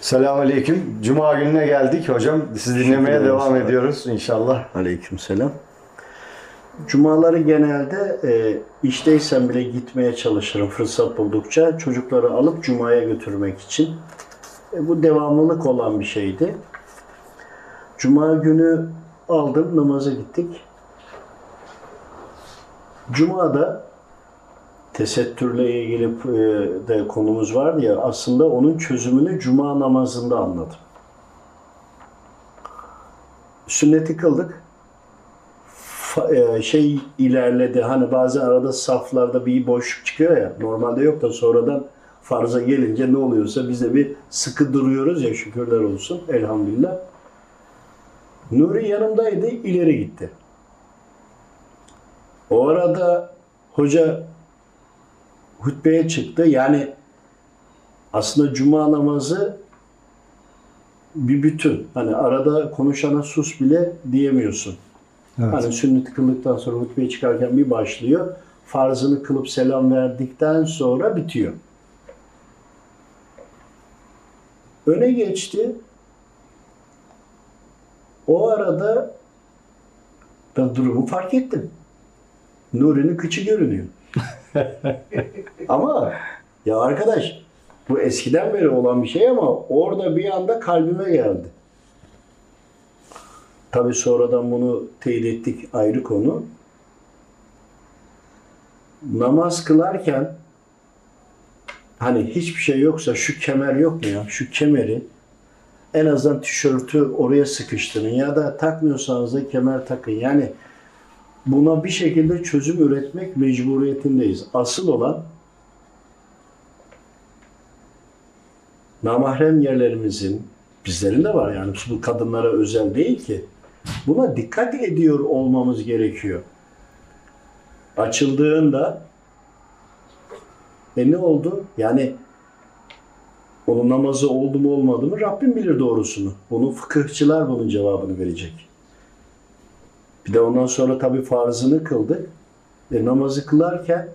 Selamünaleyküm. Cuma gününe geldik hocam. Sizi dinlemeye Şükürler devam ediyoruz inşallah. Aleykümselam. Cumaları genelde e, işteysen bile gitmeye çalışırım fırsat buldukça. Çocukları alıp Cuma'ya götürmek için. E, bu devamlılık olan bir şeydi. Cuma günü aldım, namaza gittik. Cuma'da tesettürle ilgili e, de konumuz vardı ya aslında onun çözümünü Cuma namazında anladım. Sünneti kıldık. E, şey ilerledi. Hani bazen arada saflarda bir boşluk çıkıyor ya. Normalde yok da sonradan farza gelince ne oluyorsa biz de bir sıkı duruyoruz ya şükürler olsun. Elhamdülillah. Nuri yanımdaydı. ileri gitti. O arada hoca hutbeye çıktı. Yani aslında cuma namazı bir bütün. Hani arada konuşana sus bile diyemiyorsun. Evet. Hani sünnet kıldıktan sonra hutbeye çıkarken bir başlıyor. Farzını kılıp selam verdikten sonra bitiyor. Öne geçti. O arada ben durumu fark ettim. Nuri'nin kıçı görünüyor. ama ya arkadaş bu eskiden beri olan bir şey ama orada bir anda kalbime geldi. Tabi sonradan bunu teyit ettik ayrı konu. Namaz kılarken hani hiçbir şey yoksa şu kemer yok mu ya? Şu kemeri en azından tişörtü oraya sıkıştırın ya da takmıyorsanız da kemer takın. Yani buna bir şekilde çözüm üretmek mecburiyetindeyiz. Asıl olan namahrem yerlerimizin, bizlerin de var yani bu kadınlara özel değil ki. Buna dikkat ediyor olmamız gerekiyor. Açıldığında e ne oldu? Yani onun namazı oldu mu olmadı mı Rabbim bilir doğrusunu. Bunu fıkıhçılar bunun cevabını verecek. Bir de ondan sonra tabii farzını kıldık. E, namazı kılarken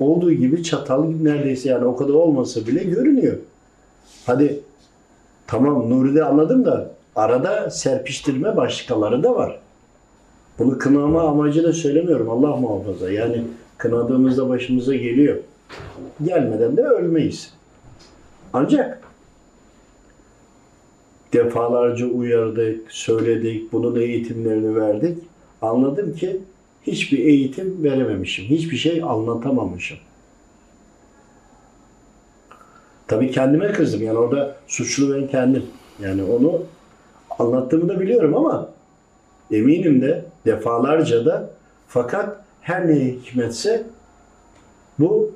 olduğu gibi çatal neredeyse yani o kadar olmasa bile görünüyor. Hadi tamam Nuri'de anladım da arada serpiştirme başkaları da var. Bunu kınama amacıyla söylemiyorum Allah muhafaza. Yani kınadığımızda başımıza geliyor. Gelmeden de ölmeyiz. Ancak defalarca uyardık, söyledik, bunun eğitimlerini verdik. Anladım ki hiçbir eğitim verememişim. Hiçbir şey anlatamamışım. Tabii kendime kızdım. Yani orada suçlu ben kendim. Yani onu anlattığımı da biliyorum ama eminim de defalarca da fakat her ne hikmetse bu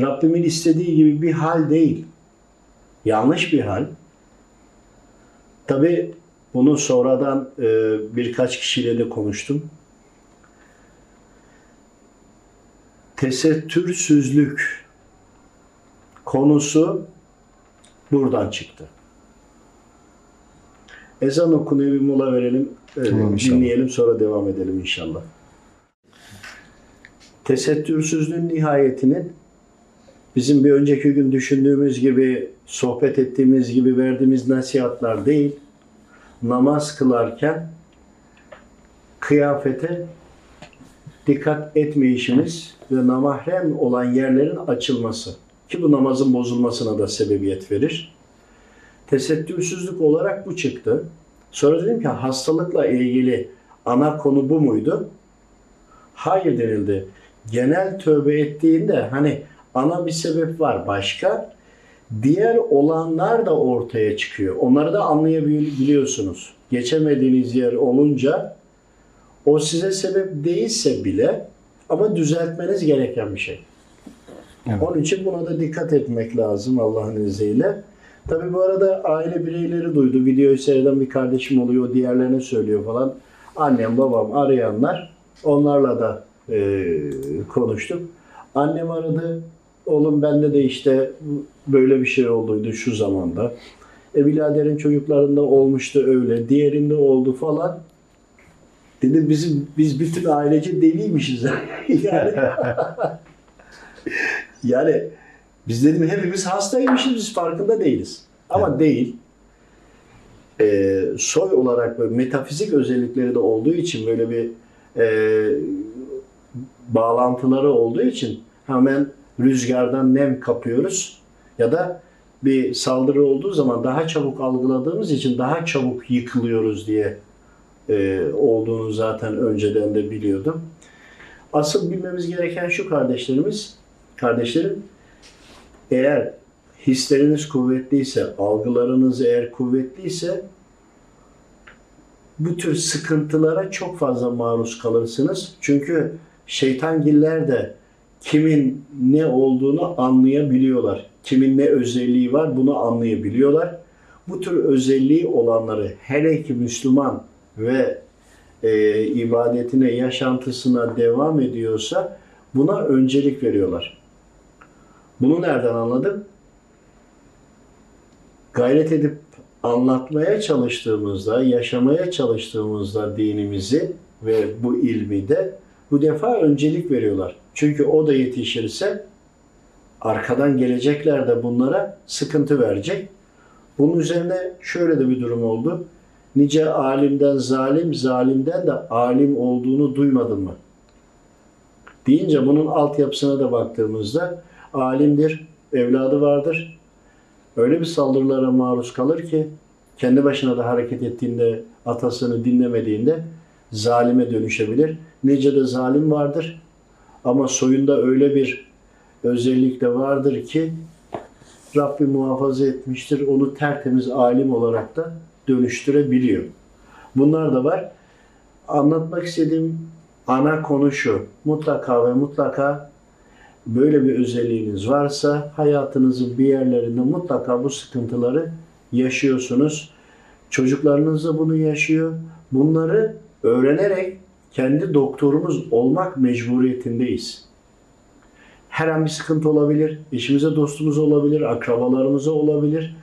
Rabbimin istediği gibi bir hal değil. Yanlış bir hal. Tabi bunu sonradan e, birkaç kişiyle de konuştum. Tesettürsüzlük konusu buradan çıktı. Ezan okunuyor bir mola verelim, e, Tamam, inşallah. dinleyelim sonra devam edelim inşallah. Tesettürsüzlüğün nihayetinin bizim bir önceki gün düşündüğümüz gibi, sohbet ettiğimiz gibi verdiğimiz nasihatler değil, namaz kılarken kıyafete dikkat etmeyişimiz ve namahrem olan yerlerin açılması ki bu namazın bozulmasına da sebebiyet verir. Tesettürsüzlük olarak bu çıktı. Sonra dedim ki hastalıkla ilgili ana konu bu muydu? Hayır denildi. Genel tövbe ettiğinde hani ana bir sebep var başka. Diğer olanlar da ortaya çıkıyor. Onları da anlayabiliyorsunuz. Geçemediğiniz yer olunca o size sebep değilse bile ama düzeltmeniz gereken bir şey. Evet. Onun için buna da dikkat etmek lazım Allah'ın izniyle. Tabi bu arada aile bireyleri duydu. Videoyu seyreden bir kardeşim oluyor. Diğerlerine söylüyor falan. Annem babam arayanlar. Onlarla da e, konuştuk. Annem aradı. Oğlum bende de işte böyle bir şey olduydu şu zamanda. E biraderin çocuklarında olmuştu öyle. Diğerinde oldu falan. Dedim bizim biz bütün ailece deliymişiz. yani yani Biz dedim hepimiz hastaymışız biz farkında değiliz. Ama değil. Ee, soy olarak böyle metafizik özellikleri de olduğu için böyle bir e, bağlantıları olduğu için hemen rüzgardan nem kapıyoruz ya da bir saldırı olduğu zaman daha çabuk algıladığımız için daha çabuk yıkılıyoruz diye e, olduğunu zaten önceden de biliyordum. Asıl bilmemiz gereken şu kardeşlerimiz, kardeşlerim eğer hisleriniz kuvvetliyse, algılarınız eğer kuvvetliyse bu tür sıkıntılara çok fazla maruz kalırsınız. Çünkü şeytangiller de kimin ne olduğunu anlayabiliyorlar. Kimin ne özelliği var bunu anlayabiliyorlar. Bu tür özelliği olanları hele ki Müslüman ve e, ibadetine, yaşantısına devam ediyorsa buna öncelik veriyorlar. Bunu nereden anladım? Gayret edip anlatmaya çalıştığımızda, yaşamaya çalıştığımızda dinimizi ve bu ilmi de bu defa öncelik veriyorlar. Çünkü o da yetişirse arkadan gelecekler de bunlara sıkıntı verecek. Bunun üzerine şöyle de bir durum oldu. Nice alimden zalim, zalimden de alim olduğunu duymadın mı? Deyince bunun altyapısına da baktığımızda alimdir, evladı vardır. Öyle bir saldırılara maruz kalır ki kendi başına da hareket ettiğinde, atasını dinlemediğinde zalime dönüşebilir. Nice de zalim vardır. Ama soyunda öyle bir özellik de vardır ki Rabbim muhafaza etmiştir. Onu tertemiz alim olarak da dönüştürebiliyor. Bunlar da var. Anlatmak istediğim ana konu şu. Mutlaka ve mutlaka böyle bir özelliğiniz varsa hayatınızın bir yerlerinde mutlaka bu sıkıntıları yaşıyorsunuz. Çocuklarınız da bunu yaşıyor. Bunları öğrenerek kendi doktorumuz olmak mecburiyetindeyiz. Her an bir sıkıntı olabilir, eşimize dostumuz olabilir, akrabalarımıza olabilir.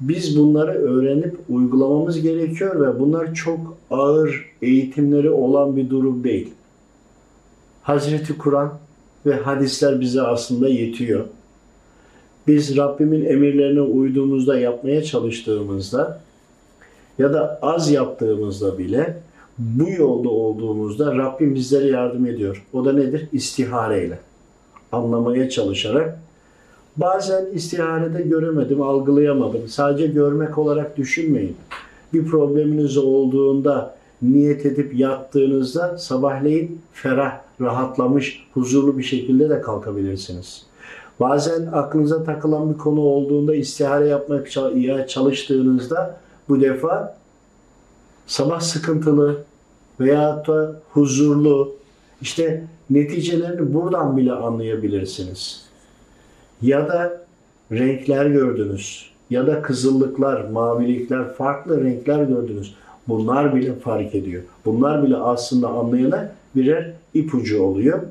Biz bunları öğrenip uygulamamız gerekiyor ve bunlar çok ağır eğitimleri olan bir durum değil. Hazreti Kur'an ve hadisler bize aslında yetiyor. Biz Rabbimin emirlerine uyduğumuzda, yapmaya çalıştığımızda ya da az yaptığımızda bile bu yolda olduğumuzda Rabbim bizlere yardım ediyor. O da nedir? İstihareyle. Anlamaya çalışarak. Bazen istiharede göremedim, algılayamadım. Sadece görmek olarak düşünmeyin. Bir probleminiz olduğunda niyet edip yattığınızda sabahleyin ferah, rahatlamış, huzurlu bir şekilde de kalkabilirsiniz. Bazen aklınıza takılan bir konu olduğunda istihare yapmak çalıştığınızda bu defa sabah sıkıntılı veya da huzurlu işte neticelerini buradan bile anlayabilirsiniz. Ya da renkler gördünüz ya da kızıllıklar, mavilikler, farklı renkler gördünüz. Bunlar bile fark ediyor. Bunlar bile aslında anlayana birer ipucu oluyor.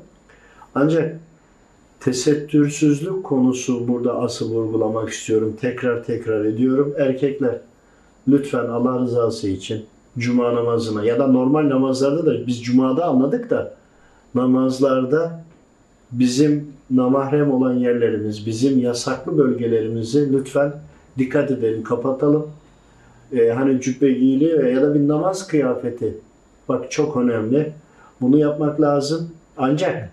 Ancak tesettürsüzlük konusu burada asıl vurgulamak istiyorum. Tekrar tekrar ediyorum. Erkekler lütfen Allah rızası için cuma namazına ya da normal namazlarda da biz cumada anladık da namazlarda bizim namahrem olan yerlerimiz, bizim yasaklı bölgelerimizi lütfen dikkat edelim, kapatalım. Ee, hani cübbe giyiliyor ya da bir namaz kıyafeti. Bak çok önemli. Bunu yapmak lazım. Ancak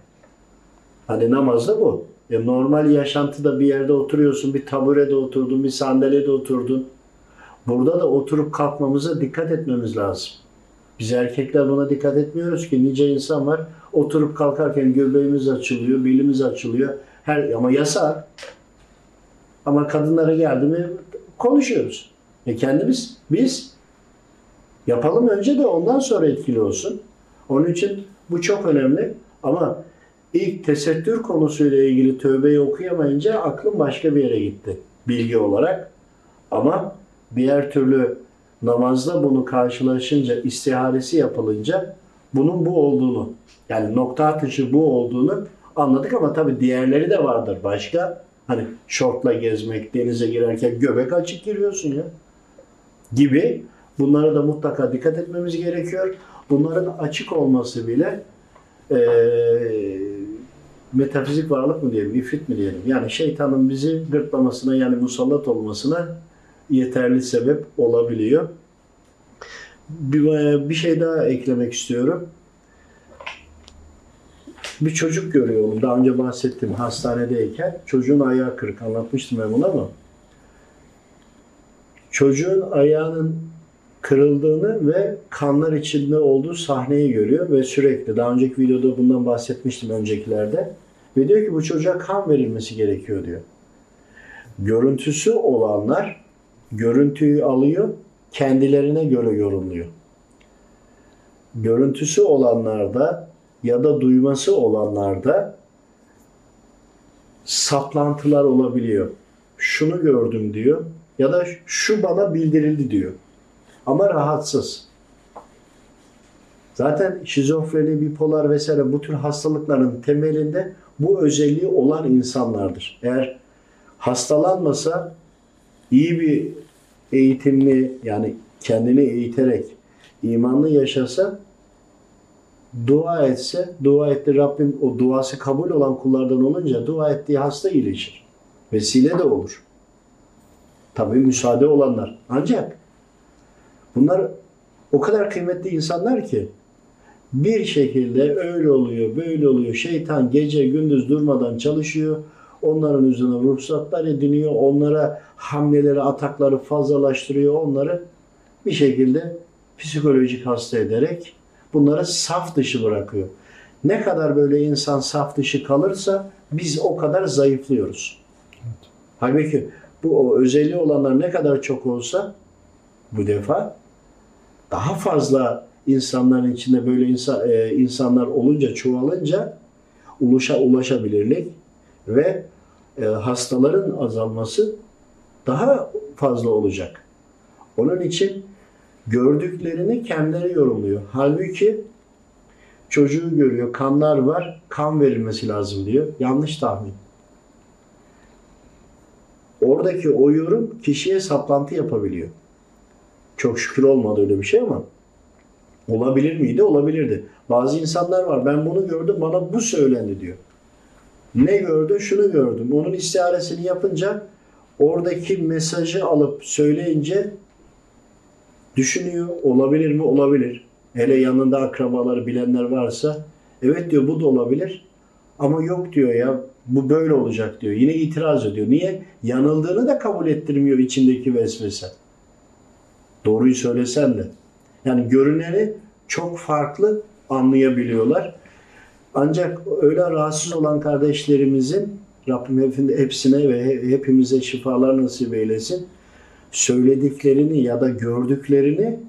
hani namazda bu. E, normal yaşantıda bir yerde oturuyorsun, bir taburede oturdun, bir sandalyede oturdun. Burada da oturup kalkmamıza dikkat etmemiz lazım. Biz erkekler buna dikkat etmiyoruz ki nice insan var. Oturup kalkarken göbeğimiz açılıyor, belimiz açılıyor. Her ama yasak. Ama kadınlara geldi mi konuşuyoruz. E kendimiz biz yapalım önce de ondan sonra etkili olsun. Onun için bu çok önemli. Ama ilk tesettür konusuyla ilgili tövbeyi okuyamayınca aklım başka bir yere gitti bilgi olarak. Ama diğer türlü namazda bunu karşılaşınca, istiharesi yapılınca bunun bu olduğunu, yani nokta atışı bu olduğunu anladık ama tabii diğerleri de vardır başka. Hani şortla gezmek, denize girerken göbek açık giriyorsun ya gibi. Bunlara da mutlaka dikkat etmemiz gerekiyor. Bunların açık olması bile eee metafizik varlık mı diyelim, ifrit mi diyelim? Yani şeytanın bizi gırtlamasına yani musallat olmasına yeterli sebep olabiliyor. Bir, bir şey daha eklemek istiyorum. Bir çocuk görüyorum. Daha önce bahsettim hastanedeyken. Çocuğun ayağı kırık. Anlatmıştım ben bunu ama. Çocuğun ayağının kırıldığını ve kanlar içinde olduğu sahneyi görüyor ve sürekli daha önceki videoda bundan bahsetmiştim öncekilerde ve diyor ki bu çocuğa kan verilmesi gerekiyor diyor. Görüntüsü olanlar görüntüyü alıyor, kendilerine göre yorumluyor. Görüntüsü olanlarda ya da duyması olanlarda saplantılar olabiliyor. Şunu gördüm diyor ya da şu bana bildirildi diyor. Ama rahatsız. Zaten şizofreni, bipolar vesaire bu tür hastalıkların temelinde bu özelliği olan insanlardır. Eğer hastalanmasa iyi bir eğitimli yani kendini eğiterek imanlı yaşasa dua etse, dua etti Rabbim o duası kabul olan kullardan olunca dua ettiği hasta iyileşir. Vesile de olur. Tabii müsaade olanlar. Ancak bunlar o kadar kıymetli insanlar ki bir şekilde öyle oluyor, böyle oluyor. Şeytan gece gündüz durmadan çalışıyor. Onların üzerine ruhsatlar ediniyor. Onlara hamleleri, atakları fazlalaştırıyor. Onları bir şekilde psikolojik hasta ederek bunları saf dışı bırakıyor. Ne kadar böyle insan saf dışı kalırsa biz o kadar zayıflıyoruz. Halbuki bu o özelliği olanlar ne kadar çok olsa bu defa daha fazla insanların içinde böyle insan, e, insanlar olunca, çoğalınca ulaşa, ulaşabilirlik ve e, hastaların azalması daha fazla olacak. Onun için gördüklerini kendileri yorumluyor. Halbuki çocuğu görüyor, kanlar var, kan verilmesi lazım diyor. Yanlış tahmin. Oradaki o yorum kişiye saplantı yapabiliyor. Çok şükür olmadı öyle bir şey ama olabilir miydi? Olabilirdi. Bazı insanlar var. Ben bunu gördüm, bana bu söylendi diyor. Ne gördü? Şunu gördüm. Onun istiharesini yapınca oradaki mesajı alıp söyleyince düşünüyor. Olabilir mi? Olabilir. Hele yanında akrabaları bilenler varsa evet diyor bu da olabilir. Ama yok diyor ya bu böyle olacak diyor. Yine itiraz ediyor. Niye? Yanıldığını da kabul ettirmiyor içindeki vesvese. Doğruyu söylesen de. Yani görüneni çok farklı anlayabiliyorlar. Ancak öyle rahatsız olan kardeşlerimizin Rabbim hepsine ve hepimize şifalar nasip eylesin. Söylediklerini ya da gördüklerini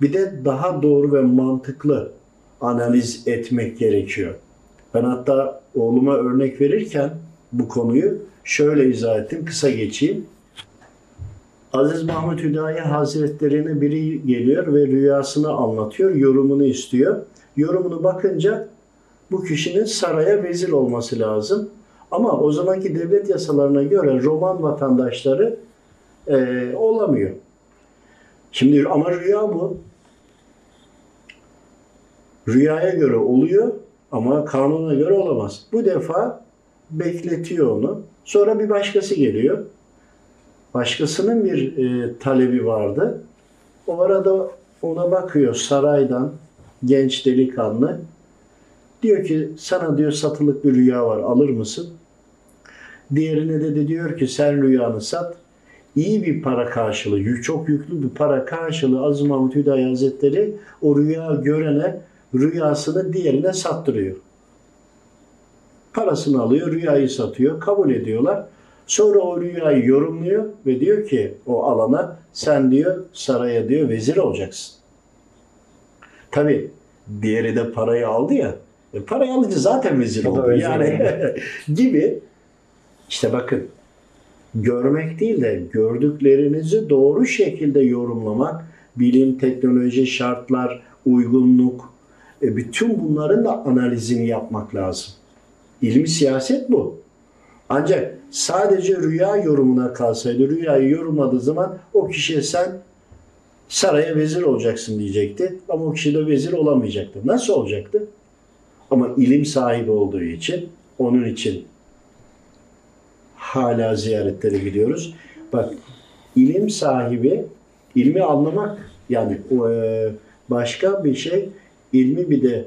bir de daha doğru ve mantıklı analiz etmek gerekiyor. Ben hatta oğluma örnek verirken bu konuyu şöyle izah ettim. Kısa geçeyim. Aziz Mahmut Hüdayi Hazretlerine biri geliyor ve rüyasını anlatıyor, yorumunu istiyor. Yorumunu bakınca bu kişinin saraya vezir olması lazım. Ama o zamanki devlet yasalarına göre Roman vatandaşları e, olamıyor. Şimdi ama rüya bu. Rüyaya göre oluyor ama kanuna göre olamaz. Bu defa bekletiyor onu. Sonra bir başkası geliyor. Başkasının bir e, talebi vardı. O arada ona bakıyor saraydan genç delikanlı. Diyor ki sana diyor satılık bir rüya var alır mısın? Diğerine de, de diyor ki sen rüyanı sat. İyi bir para karşılığı, çok yüklü bir para karşılığı Aziz Mahmut Hüdayi Hazretleri o rüya görene rüyasını diğerine sattırıyor. Parasını alıyor, rüyayı satıyor, kabul ediyorlar. Sonra o rüyayı yorumluyor ve diyor ki o alana sen diyor saraya diyor vezir olacaksın. Tabi diğeri de parayı aldı ya. E, parayı alınca zaten vezir O oldu. yani gibi. İşte bakın görmek değil de gördüklerinizi doğru şekilde yorumlamak, bilim, teknoloji, şartlar, uygunluk, e, bütün bunların da analizini yapmak lazım. İlmi siyaset bu. Ancak sadece rüya yorumuna kalsaydı, rüyayı yorumladığı zaman o kişiye sen saraya vezir olacaksın diyecekti. Ama o kişi de vezir olamayacaktı. Nasıl olacaktı? Ama ilim sahibi olduğu için Onun için hala ziyaretlere gidiyoruz. Bak ilim sahibi, ilmi anlamak yani e, başka bir şey, ilmi bir de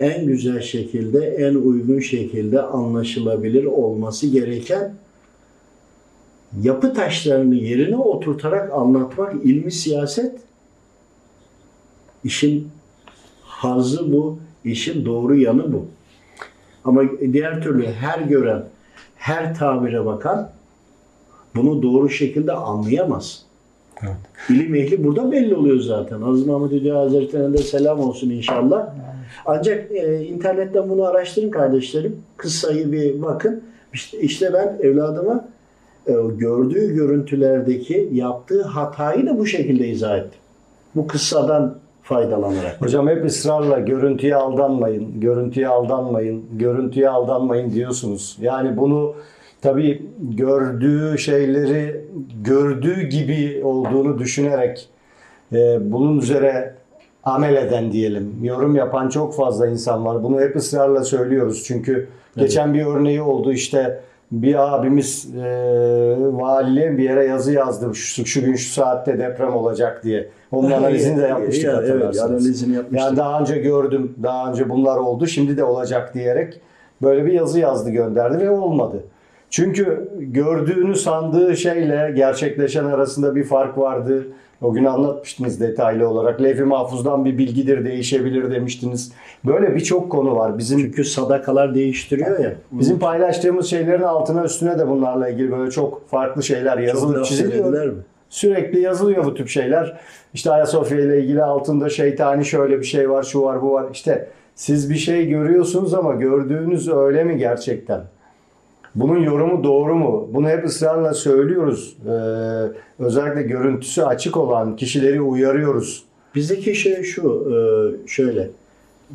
en güzel şekilde, en uygun şekilde anlaşılabilir olması gereken yapı taşlarını yerine oturtarak anlatmak ilmi siyaset. İşin hazzı bu, işin doğru yanı bu. Ama diğer türlü her gören, her tabire bakan bunu doğru şekilde anlayamaz. Evet. İlim ehli burada belli oluyor zaten. Aziz Mahmud Hüdayi Hazretleri'ne de selam olsun inşallah. Ancak e, internetten bunu araştırın kardeşlerim. Kıssayı bir bakın. İşte, işte ben evladıma e, gördüğü görüntülerdeki yaptığı hatayı da bu şekilde izah ettim. Bu kıssadan faydalanarak. Hocam hep ısrarla görüntüye aldanmayın, görüntüye aldanmayın, görüntüye aldanmayın diyorsunuz. Yani bunu tabii gördüğü şeyleri gördüğü gibi olduğunu düşünerek e, bunun üzere amel eden diyelim. Yorum yapan çok fazla insan var. Bunu hep ısrarla söylüyoruz. Çünkü geçen bir örneği oldu işte bir abimiz e, valiliğe bir yere yazı yazdı. Şu, şu gün şu saatte deprem olacak diye. Onun analizini de yapmıştık Ya, evet, analizini yapmıştık. Yani daha önce gördüm, daha önce bunlar oldu, şimdi de olacak diyerek böyle bir yazı yazdı gönderdi ve olmadı. Çünkü gördüğünü sandığı şeyle gerçekleşen arasında bir fark vardı. O gün anlatmıştınız detaylı olarak. Levh-i Mahfuz'dan bir bilgidir değişebilir demiştiniz. Böyle birçok konu var. Bizim Çünkü sadakalar değiştiriyor ya. bizim paylaştığımız şeylerin altına üstüne de bunlarla ilgili böyle çok farklı şeyler yazılıp çiziliyor. mi? Sürekli yazılıyor bu tip şeyler. İşte Ayasofya ile ilgili altında şeytani şöyle bir şey var, şu var, bu var. İşte siz bir şey görüyorsunuz ama gördüğünüz öyle mi gerçekten? Bunun yorumu doğru mu? Bunu hep ısrarla söylüyoruz. Ee, özellikle görüntüsü açık olan kişileri uyarıyoruz. Bizdeki şey şu, e, şöyle.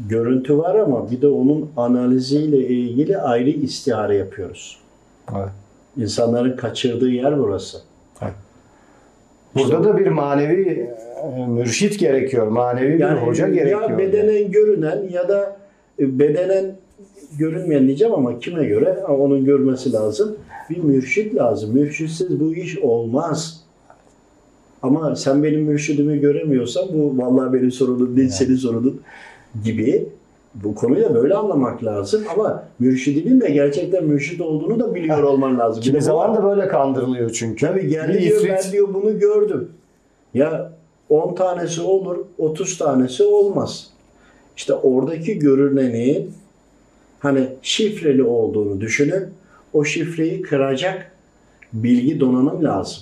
Görüntü var ama bir de onun analiziyle ilgili ayrı istihare yapıyoruz. Evet. İnsanların kaçırdığı yer burası. Burada da bir manevi e, mürşit gerekiyor. Manevi bir hoca gerekiyor. Ya bedenen görünen ya da bedenen görünmeyen diyeceğim ama kime göre onun görmesi lazım. Bir mürşit lazım. Mürşitsiz bu iş olmaz. Ama sen benim mürşidimi göremiyorsan bu vallahi benim sorunum değil, senin sorunun gibi. Bu konuyu da böyle anlamak lazım ama mürşidinin de gerçekten mürşit olduğunu da biliyor olman lazım. Kimi zaman da böyle kandırılıyor çünkü. Tabii geldi Bir diyor ifrit- ben diyor bunu gördüm. Ya 10 tanesi olur, 30 tanesi olmaz. İşte oradaki görünenin hani şifreli olduğunu düşünün. O şifreyi kıracak bilgi donanım lazım.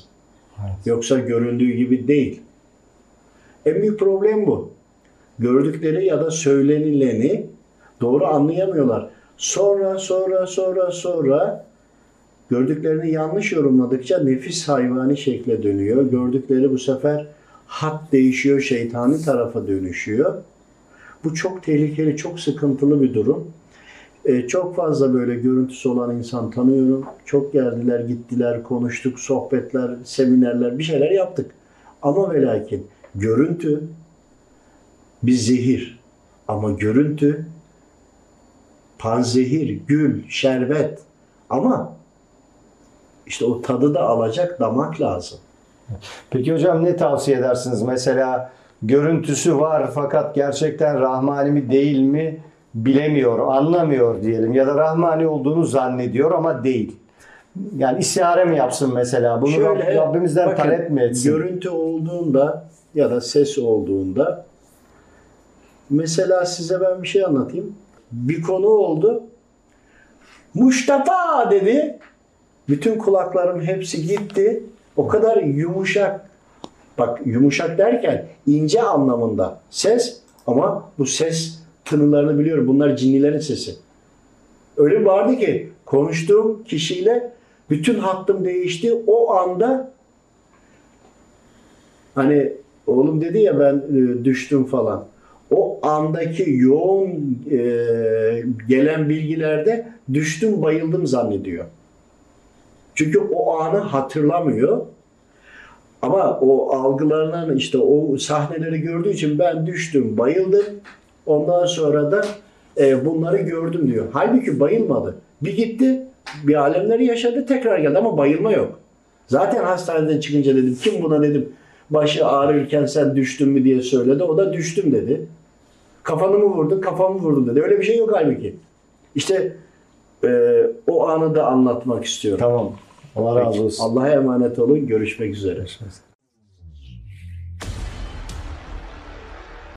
Evet. Yoksa göründüğü gibi değil. En büyük problem bu. Gördükleri ya da söylenileni doğru anlayamıyorlar. Sonra sonra sonra sonra gördüklerini yanlış yorumladıkça nefis hayvani şekle dönüyor. Gördükleri bu sefer hat değişiyor, şeytani tarafa dönüşüyor. Bu çok tehlikeli, çok sıkıntılı bir durum. Ee, çok fazla böyle görüntüsü olan insan tanıyorum. Çok geldiler, gittiler, konuştuk, sohbetler, seminerler, bir şeyler yaptık. Ama ve lakin görüntü bir zehir. Ama görüntü panzehir, gül, şerbet. Ama işte o tadı da alacak damak lazım. Peki hocam ne tavsiye edersiniz? Mesela görüntüsü var fakat gerçekten Rahmani mi değil mi bilemiyor, anlamıyor diyelim. Ya da Rahmani olduğunu zannediyor ama değil. Yani istihare mi yapsın mesela? Bunu Rab- Rabbimizden bakın, talep mi etsin? Görüntü olduğunda ya da ses olduğunda mesela size ben bir şey anlatayım. Bir konu oldu. Mustafa dedi. Bütün kulaklarım hepsi gitti. O kadar yumuşak. Bak yumuşak derken ince anlamında ses ama bu ses tınılarını biliyorum. Bunlar cinnilerin sesi. Öyle vardı ki konuştuğum kişiyle bütün hattım değişti. O anda hani oğlum dedi ya ben e, düştüm falan. O andaki yoğun e, gelen bilgilerde düştüm bayıldım zannediyor. Çünkü o anı hatırlamıyor. Ama o algılarının işte o sahneleri gördüğü için ben düştüm, bayıldım. Ondan sonra da e, bunları gördüm diyor. Halbuki bayılmadı. Bir gitti bir alemleri yaşadı tekrar geldi ama bayılma yok. Zaten hastaneden çıkınca dedim kim buna dedim başı ağrırken sen düştün mü diye söyledi. O da düştüm dedi. Kafanı mı vurdun kafamı vurdum dedi. Öyle bir şey yok halbuki. İşte e, o anı da anlatmak istiyorum. Tamam. Allah razı olsun. Allah'a emanet olun. Görüşmek üzere. Görüşmek üzere.